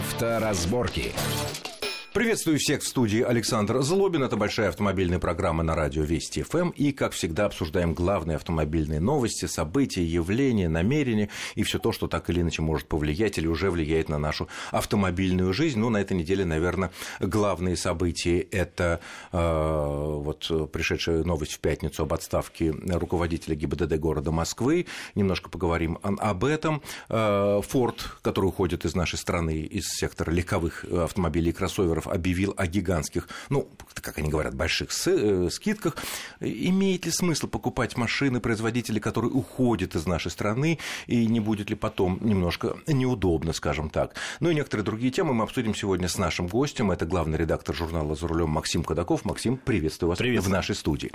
Авторазборки. Приветствую всех в студии Александр Злобин. Это большая автомобильная программа на радио Вести ФМ. И, как всегда, обсуждаем главные автомобильные новости, события, явления, намерения и все то, что так или иначе может повлиять или уже влияет на нашу автомобильную жизнь. Ну, на этой неделе, наверное, главные события – это э, вот пришедшая новость в пятницу об отставке руководителя ГИБДД города Москвы. Немножко поговорим об этом. Форд, э, который уходит из нашей страны, из сектора легковых автомобилей и кроссоверов, дилеров объявил о гигантских, ну, как они говорят, больших э, скидках. Имеет ли смысл покупать машины производителей, которые уходят из нашей страны, и не будет ли потом немножко неудобно, скажем так. Ну и некоторые другие темы мы обсудим сегодня с нашим гостем. Это главный редактор журнала «За рулем» Максим Кадаков. Максим, приветствую вас Привет. в нашей студии.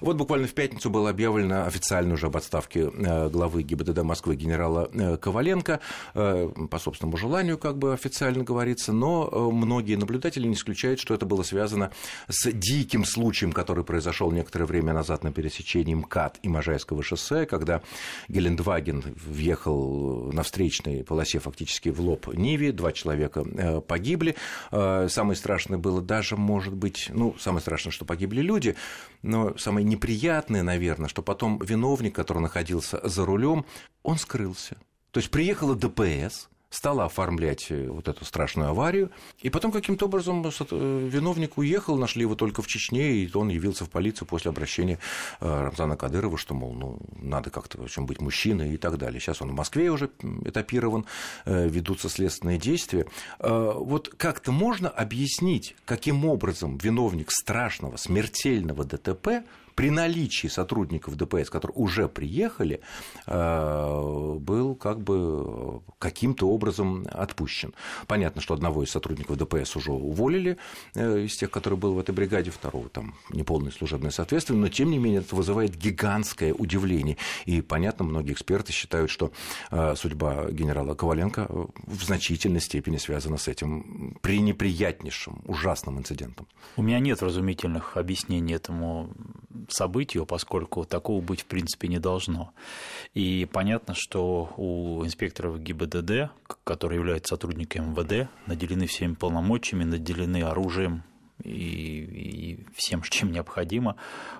Вот буквально в пятницу было объявлено официально уже об отставке э, главы ГИБДД Москвы генерала э, Коваленко по собственному желанию, как бы официально говорится, но многие наблюдатели наблюдатели не исключают, что это было связано с диким случаем, который произошел некоторое время назад на пересечении МКАД и Можайского шоссе, когда Гелендваген въехал на встречной полосе фактически в лоб Ниве, два человека э, погибли. Э, самое страшное было даже, может быть, ну, самое страшное, что погибли люди, но самое неприятное, наверное, что потом виновник, который находился за рулем, он скрылся. То есть приехала ДПС, стала оформлять э, вот эту страшную аварию. И потом каким-то образом э, виновник уехал, нашли его только в Чечне, и он явился в полицию после обращения э, Рамзана Кадырова, что, мол, ну, надо как-то в общем, быть мужчиной и так далее. Сейчас он в Москве уже этапирован, ведутся следственные действия. Вот как-то можно объяснить, каким образом виновник страшного, смертельного ДТП при наличии сотрудников ДПС, которые уже приехали, э, был как бы каким-то образом отпущен. Понятно, что одного из сотрудников ДПС уже уволили, э, из тех, который был в этой бригаде, второго там неполное служебное соответствие, но тем не менее это вызывает гигантское удивление. И понятно, многие эксперты считают, что э, судьба генерала Коваленко в значительной степени связана с этим пренеприятнейшим, ужасным инцидентом. У меня нет разумительных объяснений этому событию, поскольку такого быть в принципе не должно. И понятно, что у инспекторов ГИБДД, которые являются сотрудниками МВД, наделены всеми полномочиями, наделены оружием, и, и всем, чем необходимо,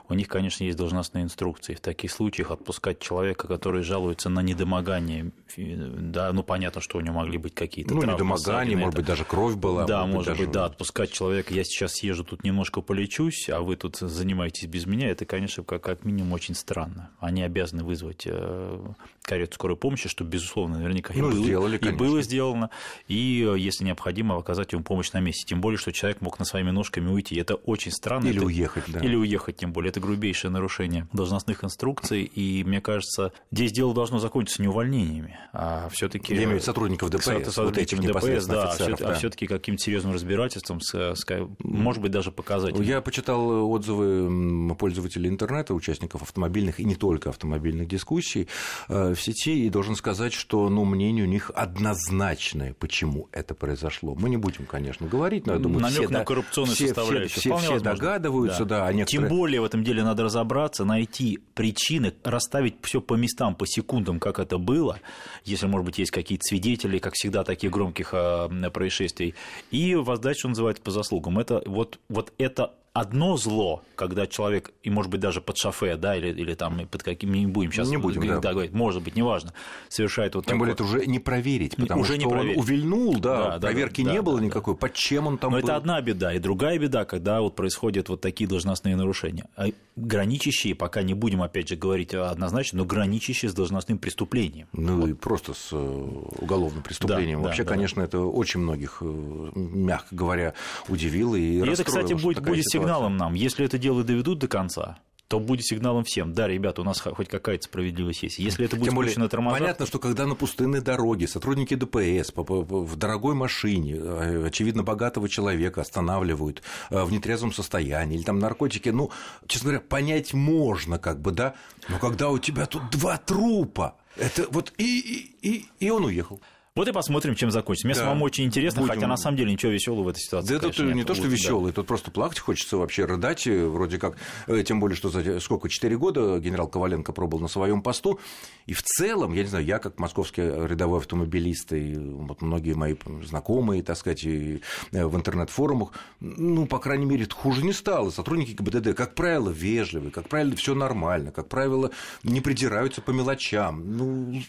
у них, конечно, есть должностные инструкции. В таких случаях отпускать человека, который жалуется на недомогание, да, ну, понятно, что у него могли быть какие-то Ну, недомогание, может быть, даже кровь была. Да, может, быть, даже... да, отпускать человека, я сейчас съезжу тут немножко полечусь, а вы тут занимаетесь без меня, это, конечно, как, как минимум очень странно. Они обязаны вызвать э, карету скорой помощи, что, безусловно, наверняка ну, и, было, сделали, и было сделано, и, э, если необходимо, оказать ему помощь на месте. Тем более, что человек мог на своими ножками уйти. Это очень странно. Или это... уехать, да. Или уехать, тем более. Это грубейшее нарушение должностных инструкций, и, мне кажется, здесь дело должно закончиться не увольнениями, а все таки Я имею сотрудников ДПС, сотрудниками вот этих ДПС, да, а да. а все-таки каким-то серьезным разбирательством, с, с, может быть, даже показать. Я почитал отзывы пользователей интернета, участников автомобильных и не только автомобильных дискуссий э, в сети, и должен сказать, что ну, мнение у них однозначное, почему это произошло. Мы не будем, конечно, говорить, но я думаю, Намек все, на коррупционную все, составляющую. Все, все, все догадываются, да. да а некоторые... Тем более в этом деле надо разобраться, найти причины, расставить все по местам, по секундам, как это было, если, может быть, есть какие-то свидетели, как всегда, таких громких а, происшествий, и воздать, что называется, по заслугам. Это, вот, вот это одно зло, когда человек, и может быть даже под шофе, да, или, или там под каким не будем сейчас не будем, да. да, говорить, может быть, неважно, совершает вот Тем более это уже не проверить, потому уже что не проверить. он увильнул, да, да проверки да, не да, было да, никакой, под чем он там Но был. это одна беда, и другая беда, когда вот происходят вот такие должностные нарушения, а граничащие, пока не будем опять же говорить однозначно, но граничащие с должностным преступлением. Ну вот. и просто с э, уголовным преступлением. Да, Вообще, да, конечно, да. это очень многих, э, мягко говоря, удивило и, и это, кстати, будет, будет сигналом нам, если это дело доведут до конца, то будет сигналом всем. Да, ребята, у нас хоть какая-то справедливость есть. Если это будет Тем более, тормоза... Понятно, что когда на пустынной дороге сотрудники ДПС в дорогой машине, э, очевидно, богатого человека останавливают э, в нетрезвом состоянии, или там наркотики, ну, честно говоря, понять можно, как бы, да, но когда у тебя тут два трупа, это вот и, и, и, и он уехал. Вот и посмотрим, чем закончится. Мне да. самому очень интересно, Будем... хотя на самом деле ничего веселого в этой ситуации. Да тут не то, что веселый, да. тут просто плакать хочется вообще, рыдать, вроде как, э, тем более, что за сколько, 4 года генерал Коваленко пробыл на своем посту, и в целом, я не знаю, я как московский рядовой автомобилист, и вот многие мои знакомые, так сказать, и э, в интернет-форумах, ну, по крайней мере, хуже не стало. Сотрудники ГИБДД, как правило, вежливы, как правило, все нормально, как правило, не придираются по мелочам. Ну...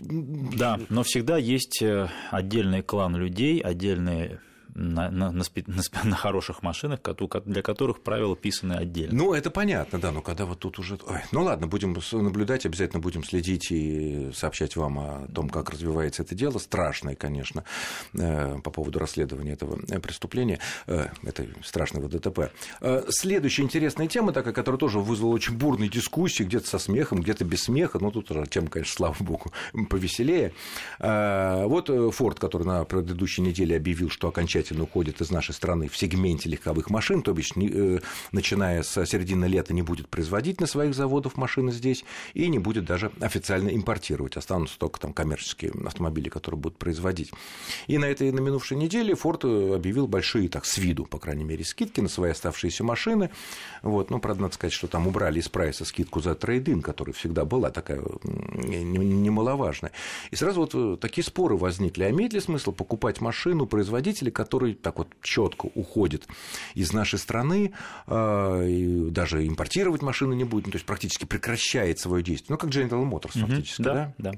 Да, но всегда есть э, отдельный клан людей, отдельные на, на, на, на, на хороших машинах, для которых правила писаны отдельно. Ну, это понятно, да, но когда вот тут уже... Ой, ну ладно, будем наблюдать, обязательно будем следить и сообщать вам о том, как развивается это дело. Страшное, конечно, э, по поводу расследования этого э, преступления, э, этой страшного ДТП. Следующая интересная тема, такая, которая тоже вызвала очень бурные дискуссии, где-то со смехом, где-то без смеха, но тут тема, конечно, слава богу, повеселее. Вот Форд, который на предыдущей неделе объявил, что окончательно окончательно уходит из нашей страны в сегменте легковых машин, то бишь, э, начиная с середины лета не будет производить на своих заводах машины здесь и не будет даже официально импортировать. Останутся только там коммерческие автомобили, которые будут производить. И на этой на минувшей неделе Ford э, объявил большие, так, с виду, по крайней мере, скидки на свои оставшиеся машины. Вот. Ну, правда, надо сказать, что там убрали из прайса скидку за трейдинг, которая всегда была такая немаловажная. И сразу вот э, такие споры возникли. А имеет ли смысл покупать машину производителя, который который так вот четко уходит из нашей страны, а, даже импортировать машины не будет, ну, то есть практически прекращает свое действие. Ну, как General Motors фактически, да? Да,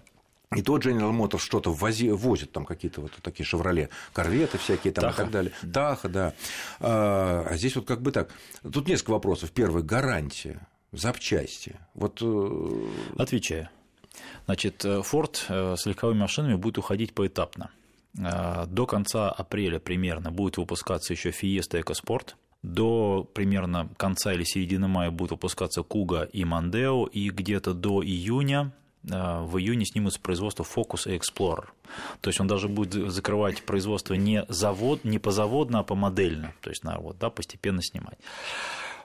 И тот General Motors что-то вози, возит, там какие-то вот такие «Шевроле», корветы всякие там Таха. и так далее. Таха, да. А, а здесь вот как бы так. Тут несколько вопросов. Первый – гарантия, запчасти. Вот... Э, Отвечаю. Значит, Ford э, с легковыми машинами будет уходить поэтапно. Э, до конца апреля примерно будет выпускаться еще Fiesta EcoSport. До примерно конца или середины мая будут выпускаться Куга и Мандео, и где-то до июня э, в июне снимутся производство Focus и Explorer. То есть он даже будет закрывать производство не, завод, не позаводно, а помодельно, то есть на, вот, да, постепенно снимать.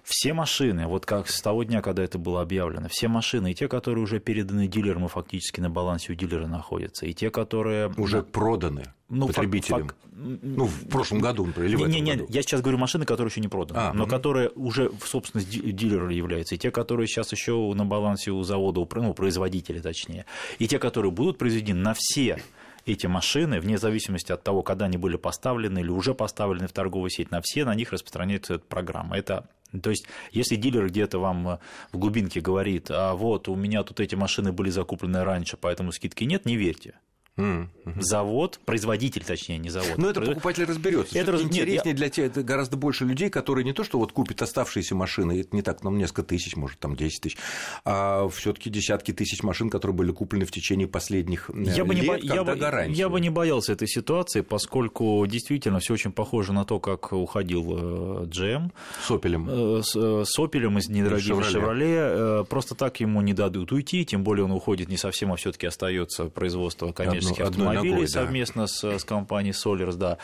Все машины, вот как с того дня, когда это было объявлено, все машины, и те, которые уже переданы дилерам и фактически на балансе у дилера находятся, и те, которые... Уже проданы ну, потребителям. Фак, ну, в прошлом году, например, или не, в этом не, не, году. Я сейчас говорю машины, которые еще не проданы, а, но угу. которые уже в собственность дилера являются, и те, которые сейчас еще на балансе у завода, ну, производителя точнее, и те, которые будут произведены на все эти машины, вне зависимости от того, когда они были поставлены или уже поставлены в торговую сеть, на все на них распространяется эта программа. Это то есть, если дилер где-то вам э, в глубинке говорит, а вот у меня тут эти машины были закуплены раньше, поэтому скидки нет, не верьте. Mm-hmm. Завод, производитель, точнее, не завод. Но это покупатель разберется. Это раз... интереснее Нет, для тех, это гораздо больше людей, которые не то, что вот купят оставшиеся машины, это не так, там несколько тысяч, может, там 10 тысяч, а все таки десятки тысяч машин, которые были куплены в течение последних э, я лет, бы не бо... я, бы... я бы не боялся этой ситуации, поскольку действительно все очень похоже на то, как уходил GM. Э, с Opel. Э, с, с Opel из недорогих Chevrolet. Просто так ему не дадут уйти, тем более он уходит не совсем, а все таки остается производство коммерческих коммерческих автомобилей ногой, совместно да. с, с компанией Solers, да.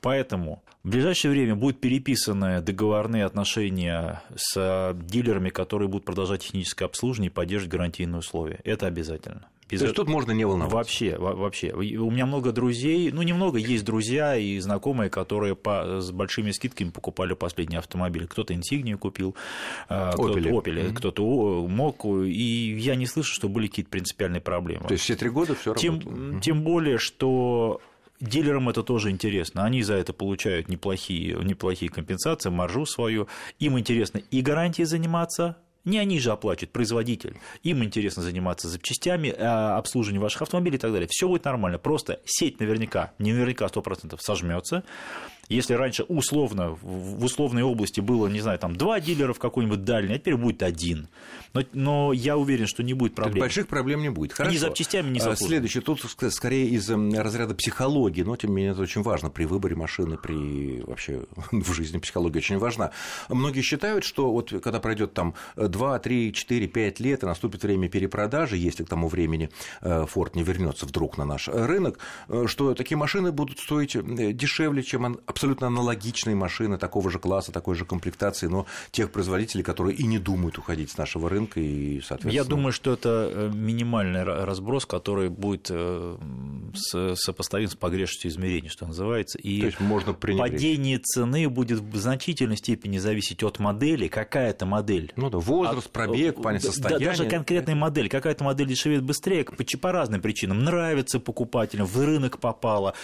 Поэтому в ближайшее время будут переписаны договорные отношения с дилерами, которые будут продолжать техническое обслуживание и поддерживать гарантийные условия. Это обязательно. Без... То есть тут можно не волноваться. Вообще, вообще. У меня много друзей, ну немного есть друзья и знакомые, которые по, с большими скидками покупали последний автомобиль. Кто-то Insignia купил, а, кто-то Opel, mm-hmm. кто-то мог, и я не слышу, что были какие-то принципиальные проблемы. То есть все три года все тем, работало. Тем более, что Дилерам это тоже интересно. Они за это получают неплохие, неплохие компенсации, маржу свою. Им интересно и гарантии заниматься, не они же оплачивают, производитель. Им интересно заниматься запчастями, а, обслуживанием ваших автомобилей и так далее. Все будет нормально. Просто сеть наверняка, не наверняка 100% сожмется. Если раньше условно, в условной области было, не знаю, там два дилера в какой-нибудь дальней, а теперь будет один. Но, но я уверен, что не будет проблем. Больших проблем не будет. Хорошо. Ни запчастями, ни с Следующий, тут скорее из эм, разряда психологии, но тем не менее это очень важно при выборе машины, при вообще в жизни психология очень важна. Многие считают, что вот когда пройдет там 2, 3, 4, 5 лет, и наступит время перепродажи, если к тому времени э, не вернется вдруг на наш рынок, э, что такие машины будут стоить э, дешевле, чем абсолютно аналогичные машины такого же класса, такой же комплектации, но тех производителей, которые и не думают уходить с нашего рынка, и, соответственно... Я думаю, что это э, минимальный разброс, который будет э, сопоставим с погрешностью измерений, что называется, и То есть можно падение цены будет в значительной степени зависеть от модели, какая-то модель. Ну да, возраст, от, пробег, плане состояния. Даже конкретная модель, какая-то модель дешевеет быстрее по, по разным причинам. Нравится покупателям, в рынок попала,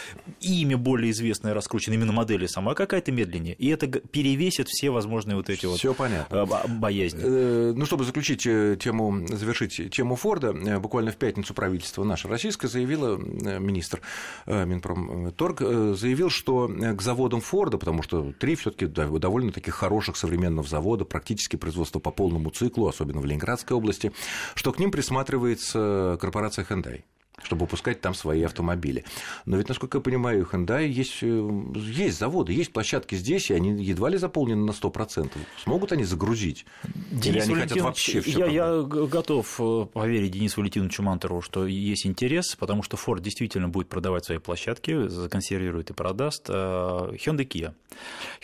имя более известное раскручено, именно модели сама, какая-то медленнее. И это перевесит все возможные вот эти Всё вот понятно. боязни. Э, ну, чтобы заключить э, тему, завершить тему Форда, э, буквально в пятницу правительство наше российское заявило, министр Минпромторг заявил, что к заводам Форда, потому что три все таки довольно таких хороших современных завода, практически производство по полному циклу, особенно в Ленинградской области, что к ним присматривается корпорация Hyundai чтобы выпускать там свои автомобили. Но ведь, насколько я понимаю, у Hyundai есть, э, есть заводы, есть площадки здесь, и они едва ли заполнены на 100%. Смогут они загрузить? Денис Или они хотят вообще все я, я готов э, поверить Денису Валентиновичу Мантеру, что есть интерес, потому что Ford действительно будет продавать свои площадки, законсервирует и продаст. А Hyundai Kia.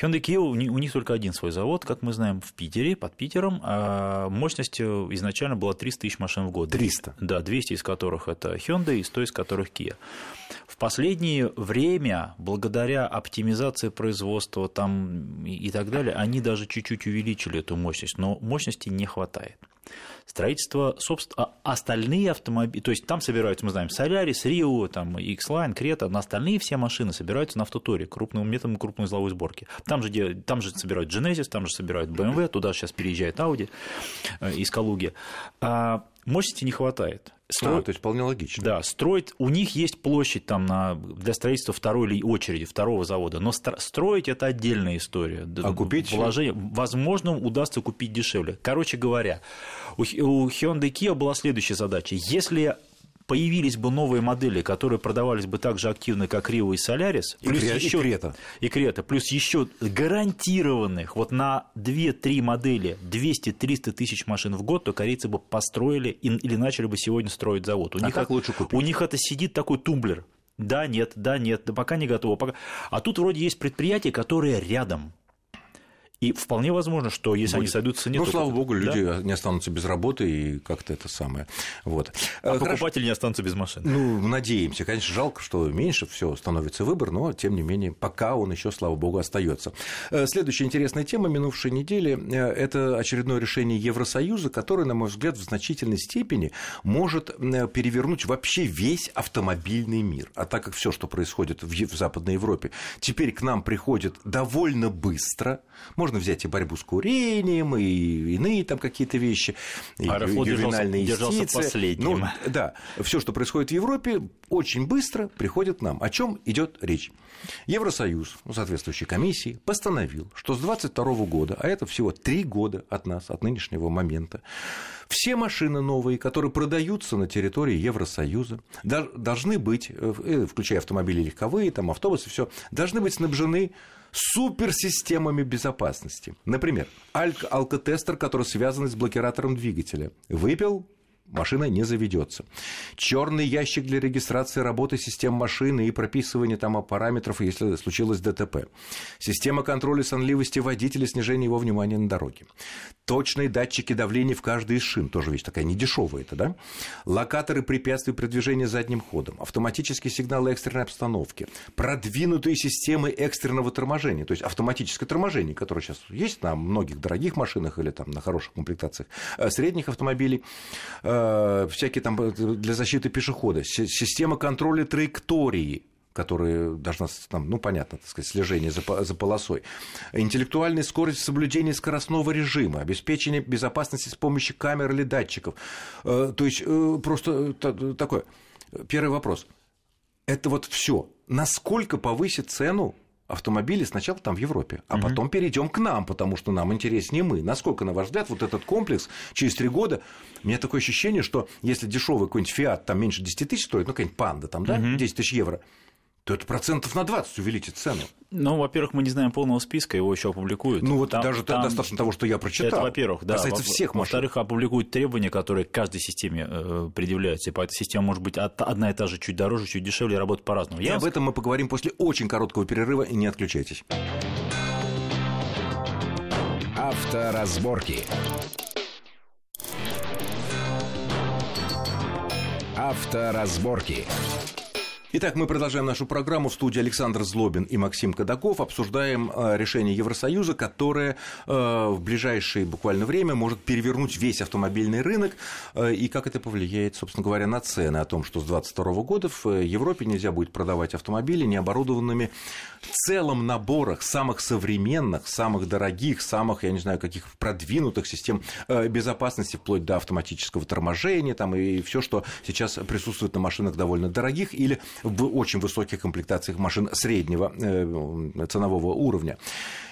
Hyundai Kia, у них только один свой завод, как мы знаем, в Питере, под Питером. А мощность изначально была 300 тысяч машин в год. 300? Да, 200 из которых это Hyundai, Hyundai и 100 из которых Kia. В последнее время, благодаря оптимизации производства там и так далее, они даже чуть-чуть увеличили эту мощность, но мощности не хватает. Строительство, собственно, а остальные автомобили, то есть там собираются, мы знаем, Солярис, Рио, там, X-Line, Крета, на остальные все машины собираются на автоторе, крупным методом крупной узловой сборки. Там же, там же собирают Genesis, там же собирают BMW, туда сейчас переезжает Audi э, из Калуги. А мощности не хватает. Стро... А, то есть вполне логично. Да, строить, у них есть площадь там на, для строительства второй очереди, второго завода, но строить это отдельная история. А купить? Положение, возможно, удастся купить дешевле. Короче говоря, у, у Hyundai Kia была следующая задача. Если появились бы новые модели, которые продавались бы так же активно, как Rio и Solaris, и плюс еще, и Крета. И Крета, плюс еще гарантированных вот на 2-3 модели 200-300 тысяч машин в год, то корейцы бы построили или начали бы сегодня строить завод. У а них как это, лучше купить? У них это сидит такой тумблер. Да, нет, да, нет, да пока не готово. Пока... А тут вроде есть предприятия, которые рядом. И вполне возможно, что если Будет. они сойдутся, нет. Ну, слава богу, люди да? не останутся без работы и как-то это самое. Вот. А Хорошо. покупатели не останутся без машин. Ну, надеемся. Конечно, жалко, что меньше все становится выбор, но тем не менее, пока он еще, слава богу, остается. Э, следующая интересная тема минувшей недели – это очередное решение Евросоюза, которое, на мой взгляд, в значительной степени может э, перевернуть вообще весь автомобильный мир. А так как все, что происходит в Западной Европе, теперь к нам приходит довольно быстро, можно можно взять и борьбу с курением, и иные там какие-то вещи, и ювенальные держался, держался последним. Ну, да, все, что происходит в Европе, очень быстро приходит к нам. О чем идет речь? Евросоюз, ну, соответствующей комиссии, постановил, что с 2022 года, а это всего три года от нас, от нынешнего момента, все машины новые, которые продаются на территории Евросоюза, должны быть, э, э, включая автомобили легковые, там, автобусы, все, должны быть снабжены суперсистемами безопасности. Например, алкотестер, который связан с блокиратором двигателя. Выпил, машина не заведется. Черный ящик для регистрации работы систем машины и прописывания там параметров, если случилось ДТП. Система контроля сонливости водителя, снижение его внимания на дороге. Точные датчики давления в каждой из шин, тоже вещь такая недешевая это, да? Локаторы препятствий при движении задним ходом, автоматические сигналы экстренной обстановки, продвинутые системы экстренного торможения, то есть автоматическое торможение, которое сейчас есть на многих дорогих машинах или там на хороших комплектациях э, средних автомобилей, э, всякие там э, для защиты пешехода, система контроля траектории, которая должна, там, ну, понятно, так сказать, слежение за, за полосой, интеллектуальная скорость соблюдения скоростного режима, обеспечение безопасности с помощью камер или датчиков. Э, то есть, просто такое. Первый вопрос. Это вот все. Насколько повысит цену автомобили сначала там в Европе, а угу. потом перейдем к нам, потому что нам интереснее мы. Насколько, на ваш взгляд, вот этот комплекс через три года, у меня такое ощущение, что если дешевый какой-нибудь Фиат там меньше 10 тысяч стоит, ну, какая-нибудь Панда там, да, угу. 10 тысяч евро, то это процентов на 20 увеличит цену. Ну, во-первых, мы не знаем полного списка, его еще опубликуют. Ну, вот там, даже там... достаточно того, что я прочитал. Это, во-первых, да. Касается во- всех машин. Во-вторых, опубликуют требования, которые к каждой системе э, предъявляются. И по этой системе может быть одна и та же чуть дороже, чуть дешевле, работать по-разному. И я... об этом мы поговорим после очень короткого перерыва, и не отключайтесь. Авторазборки. Авторазборки. Итак, мы продолжаем нашу программу. В студии Александр Злобин и Максим Кадаков. Обсуждаем э, решение Евросоюза, которое э, в ближайшее буквально время может перевернуть весь автомобильный рынок э, и как это повлияет, собственно говоря, на цены. О том, что с 2022 года в Европе нельзя будет продавать автомобили, не оборудованными в целом наборах самых современных, самых дорогих, самых, я не знаю, каких продвинутых систем безопасности, вплоть до автоматического торможения там, и все, что сейчас присутствует на машинах довольно дорогих или в очень высоких комплектациях машин среднего э, ценового уровня.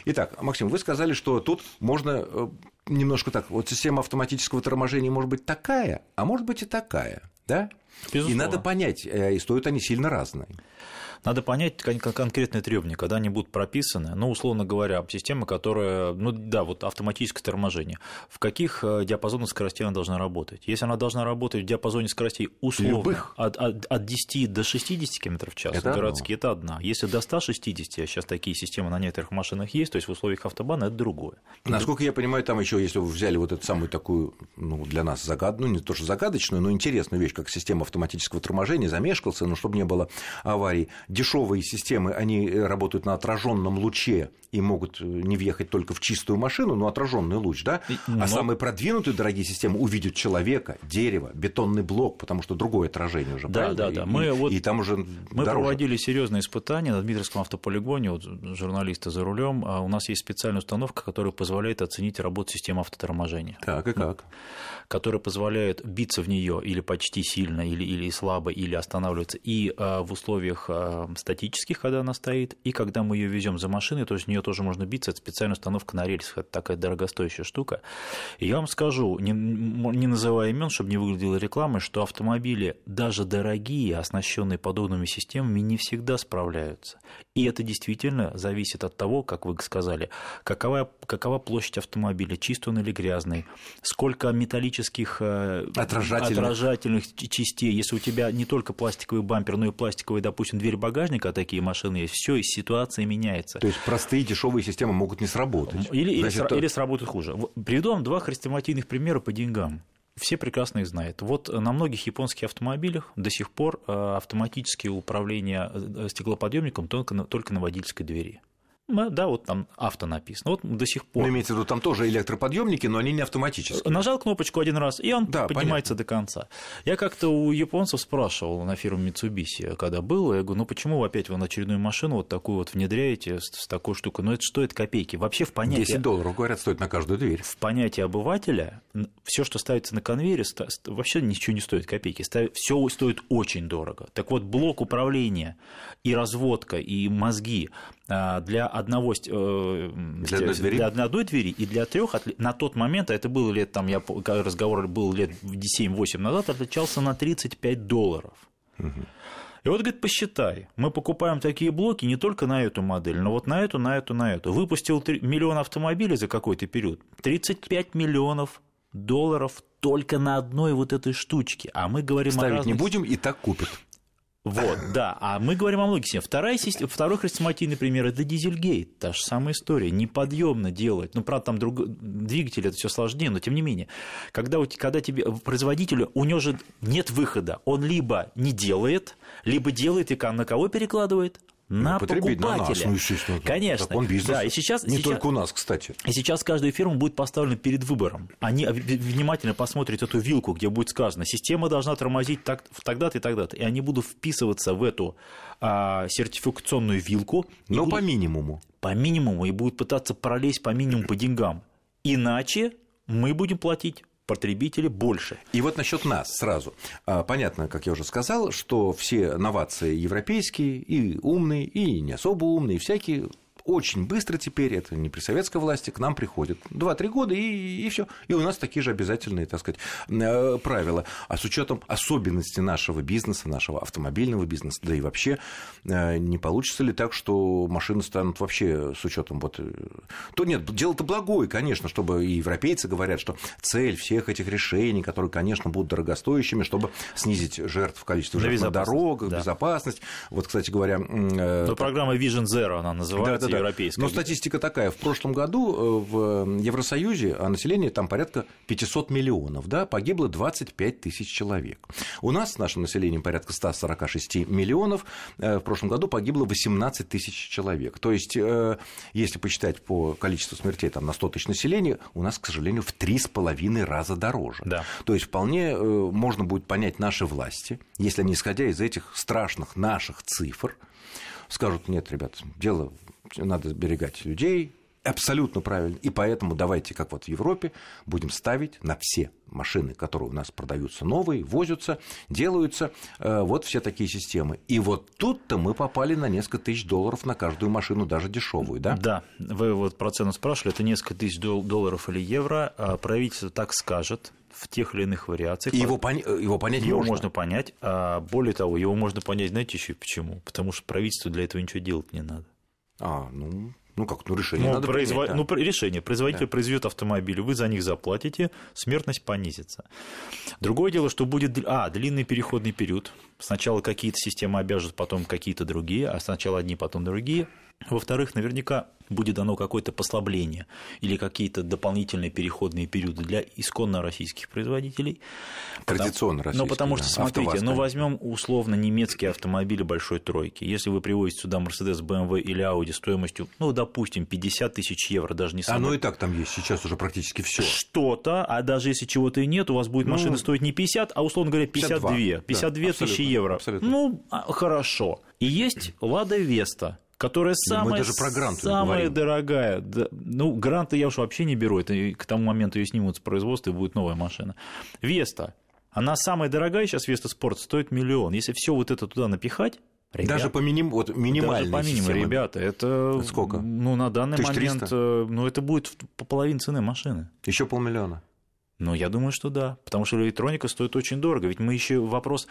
Итак, Максим, вы сказали, что тут можно э, немножко так, вот система автоматического торможения может быть такая, а может быть и такая, да? Безусловно. И надо понять, э, и стоят они сильно разные. Надо понять конкретные требования, когда они будут прописаны. Ну, условно говоря, система, которая, ну да, вот автоматическое торможение. В каких э, диапазонах скоростей она должна работать? Если она должна работать в диапазоне скоростей условно от, от, от 10 до 60 км в час, это городские, одно. это одна. Если до 160, а сейчас такие системы на некоторых машинах есть, то есть в условиях автобана это другое. Насколько я понимаю, там еще, если вы взяли вот эту самую такую, ну, для нас загадную, ну, не то что загадочную, но интересную вещь, как система автоматического торможения, замешкался, но чтобы не было аварий, дешевые системы, они э, работают на отраженном луче и могут э, не въехать только в чистую машину, но отраженный луч, да? А но... А самые продвинутые дорогие системы увидят человека, дерево, бетонный блок, потому что другое отражение уже, да, правильно? Да, да, Мы и, вот и там уже мы дороже. проводили серьезные испытания на Дмитровском автополигоне, вот журналисты за рулем. А у нас есть специальная установка, которая позволяет оценить работу системы автоторможения. Так и как? Которая позволяет биться в нее или почти сильно, или, или слабо, или останавливаться и а, в условиях статических, когда она стоит, и когда мы ее везем за машиной, то есть нее тоже можно биться, это специальная установка на рельсах, это такая дорогостоящая штука. И я вам скажу, не, не называя имен, чтобы не выглядело рекламой, что автомобили, даже дорогие, оснащенные подобными системами, не всегда справляются. И это действительно зависит от того, как вы сказали, какова, какова площадь автомобиля, чистый он или грязный, сколько металлических э, отражательных. отражательных частей, если у тебя не только пластиковый бампер, но и пластиковый, допустим, дверь багажника, такие машины есть, все, и ситуация меняется. То есть простые дешевые системы могут не сработать. Или, Значит, или, то... или сработают хуже. Приведу вам два хрестоматийных примера по деньгам все прекрасно их знают. Вот на многих японских автомобилях до сих пор э, автоматическое управление э, стеклоподъемником только на, только на водительской двери. Да, вот там авто написано. Вот до сих пор. Ну, имеется в виду, там тоже электроподъемники, но они не автоматические. Нажал кнопочку один раз, и он да, поднимается понятно. до конца. Я как-то у японцев спрашивал на фирме Mitsubishi, когда был, я говорю, ну почему вы опять вы на очередную машину вот такую вот внедряете с, с такой штукой? Ну это стоит копейки. Вообще в понятии... 10 долларов, говорят, стоит на каждую дверь. В понятии обывателя все, что ставится на конвейере, вообще ничего не стоит копейки. Все стоит очень дорого. Так вот, блок управления и разводка, и мозги для одного э, для одной, двери? для одной двери и для трех на тот момент, а это было лет, там, я разговор был лет 7-8 назад, отличался на 35 долларов. Угу. И вот, говорит, посчитай, мы покупаем такие блоки не только на эту модель, но вот на эту, на эту, на эту. Выпустил 3, миллион автомобилей за какой-то период, 35 миллионов долларов только на одной вот этой штучке. А мы говорим Ставить о разных... не будем, и так купят. Вот, да. А мы говорим о многих системах. Вторая система, второй хрестоматийный пример – это дизельгейт. Та же самая история. Неподъемно делать. Ну, правда, там друг... двигатель – это все сложнее, но тем не менее. Когда, когда тебе производителю, у него же нет выхода. Он либо не делает, либо делает и на кого перекладывает? На покупателя. На нас, ну, естественно. Конечно. Так он бизнес. Да, и сейчас, Не сейчас, только у нас, кстати. И сейчас каждая фирма будет поставлена перед выбором. Они внимательно посмотрят эту вилку, где будет сказано, система должна тормозить так, тогда-то и тогда-то. И они будут вписываться в эту а, сертификационную вилку. Но будут, по минимуму. По минимуму. И будут пытаться пролезть по минимуму по деньгам. Иначе мы будем платить потребители больше. И вот насчет нас сразу. А, понятно, как я уже сказал, что все новации европейские, и умные, и не особо умные, всякие очень быстро теперь, это не при советской власти, к нам приходит. 2-3 года и, и все. И у нас такие же обязательные, так сказать, э, правила. А с учетом особенностей нашего бизнеса, нашего автомобильного бизнеса, да и вообще, э, не получится ли так, что машины станут вообще с учетом вот... Э, то нет, дело-то благое, конечно, чтобы и европейцы говорят, что цель всех этих решений, которые, конечно, будут дорогостоящими, чтобы снизить жертв, количество жертв на дорогах, да. безопасность. Вот, кстати говоря... Но программа Vision Zero, она называется, да, да. Европейская. Но статистика такая. В прошлом году в Евросоюзе, а население там порядка 500 миллионов, да, погибло 25 тысяч человек. У нас с нашим населением порядка 146 миллионов, в прошлом году погибло 18 тысяч человек. То есть, если посчитать по количеству смертей там, на 100 тысяч населения, у нас, к сожалению, в три с половиной раза дороже. Да. То есть, вполне можно будет понять наши власти, если они, исходя из этих страшных наших цифр, скажут, нет, ребят, дело, надо берегать людей, абсолютно правильно. И поэтому давайте, как вот в Европе, будем ставить на все машины, которые у нас продаются новые, возятся, делаются, э, вот все такие системы. И вот тут-то мы попали на несколько тысяч долларов на каждую машину, даже дешевую, да? Да. Вы вот про цену спрашивали, это несколько тысяч долларов или евро. А правительство так скажет, в тех или иных вариациях. И его, поня... его понять его можно. можно понять. А более того, его можно понять, знаете, еще почему? Потому что правительству для этого ничего делать не надо. А, ну, ну как, ну решение ну, надо произво... принять, да. Ну, решение. Производитель да. произведет автомобиль, вы за них заплатите, смертность понизится. Другое дело, что будет а, длинный переходный период. Сначала какие-то системы обяжут, потом какие-то другие, а сначала одни, потом другие. Во-вторых, наверняка будет дано какое-то послабление или какие-то дополнительные переходные периоды для исконно российских производителей. Традиционно российских. Ну, потому что, да, смотрите, ну, возьмем условно немецкие автомобили большой тройки. Если вы привозите сюда Mercedes, BMW или Audi стоимостью, ну, допустим, 50 тысяч евро, даже не самое... А ну и так там есть сейчас уже практически все. Что-то, а даже если чего-то и нет, у вас будет ну, машина стоить не 50, а, условно говоря, 52. 52, 52 да, тысячи евро. Абсолютно. Ну, а, хорошо. И есть Лада Веста, которая самая, Мы даже про гранты самая дорогая. Да, ну, гранты я уж вообще не беру, это к тому моменту ее снимут с производства, и будет новая машина. Веста. Она самая дорогая сейчас, Веста Спорт, стоит миллион. Если все вот это туда напихать, Ребят, даже по миним, вот, минимальной Даже по минимуму, ребята, это... Сколько? Ну, на данный 1300? момент, э, ну, это будет по половине цены машины. Еще полмиллиона. Ну, я думаю, что да, потому что электроника стоит очень дорого. Ведь мы еще вопрос,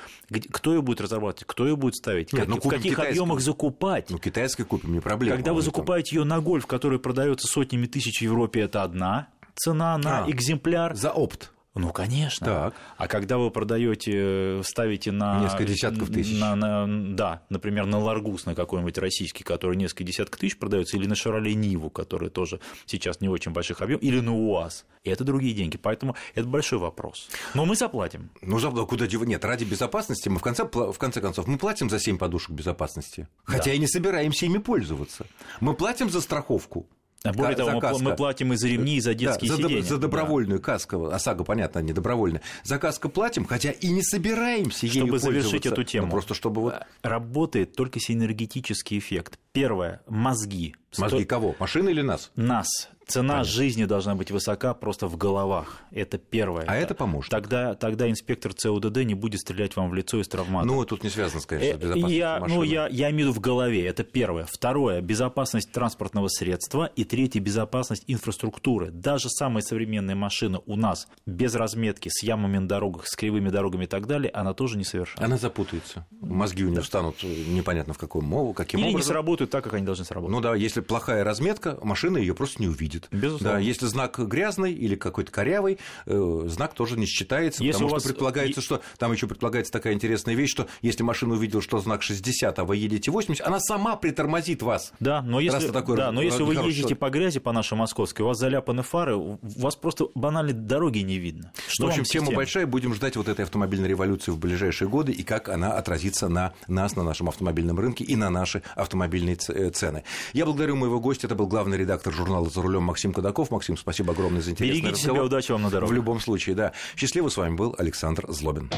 кто ее будет разрабатывать, кто ее будет ставить, Нет, как, ну, в каких объемах закупать. Ну, китайской купим, не проблема. Когда вы закупаете ее на гольф, который продается сотнями тысяч в Европе, это одна цена на а, экземпляр. За опт. Ну, конечно. Так. А когда вы продаете, ставите на... Несколько десятков тысяч. На, на, да, например, на Ларгус, на какой-нибудь российский, который несколько десятков тысяч продается, или на Шароле Ниву, который тоже сейчас не очень больших объемов, или на УАЗ. И это другие деньги. Поэтому это большой вопрос. Но мы заплатим. Ну, куда девать? Нет, ради безопасности мы в конце, в конце концов, мы платим за 7 подушек безопасности. Хотя да. и не собираемся ими пользоваться. Мы платим за страховку. А более того, мы, мы платим и за ремни, и за детские да, за, сиденья. За добровольную да. каску, ОСАГО, понятно, не добровольная. За каску платим, хотя и не собираемся Чтобы завершить эту тему. Ну, просто чтобы вот... Работает только синергетический эффект. Первое – мозги. Мозги Сто... кого? Машины или нас? Нас. Цена Понятно. жизни должна быть высока просто в головах. Это первое. А это поможет. Тогда, тогда инспектор ЦУДД не будет стрелять вам в лицо из травмата. Ну, тут не связано, конечно, с э, безопасностью я, машины. Ну, я, я имею в виду в голове. Это первое. Второе – безопасность транспортного средства. И третье – безопасность инфраструктуры. Даже самая современная машина у нас без разметки, с ямами на дорогах, с кривыми дорогами и так далее, она тоже не совершенна. Она запутается. Мозги у нее да. станут непонятно в каком мову, каким Или образом. не сработают так, как они должны сработать. Ну да, если плохая разметка, машина ее просто не увидит. Безусловно. Да, если знак грязный или какой-то корявый, э, знак тоже не считается, если потому что вас... предполагается, что там еще предполагается такая интересная вещь, что если машина увидела, что знак 60, а вы едете 80, она сама притормозит вас. Да, но если, такой да, но если вы человек. по грязи по нашей московской, у вас заляпаны фары, у вас просто банально дороги не видно. Что ну, в общем, тема большая, будем ждать вот этой автомобильной революции в ближайшие годы и как она отразится на нас, на нашем автомобильном рынке и на наши автомобильные э, цены. Я благодарю моего гостя, это был главный редактор журнала «За рулем» Максим Кадаков. Максим, спасибо огромное за интересный Берегите разговор. себя, удачи вам на дороге. В любом случае, да. Счастливо, с вами был Александр Злобин.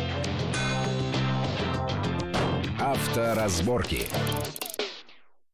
Авторазборки.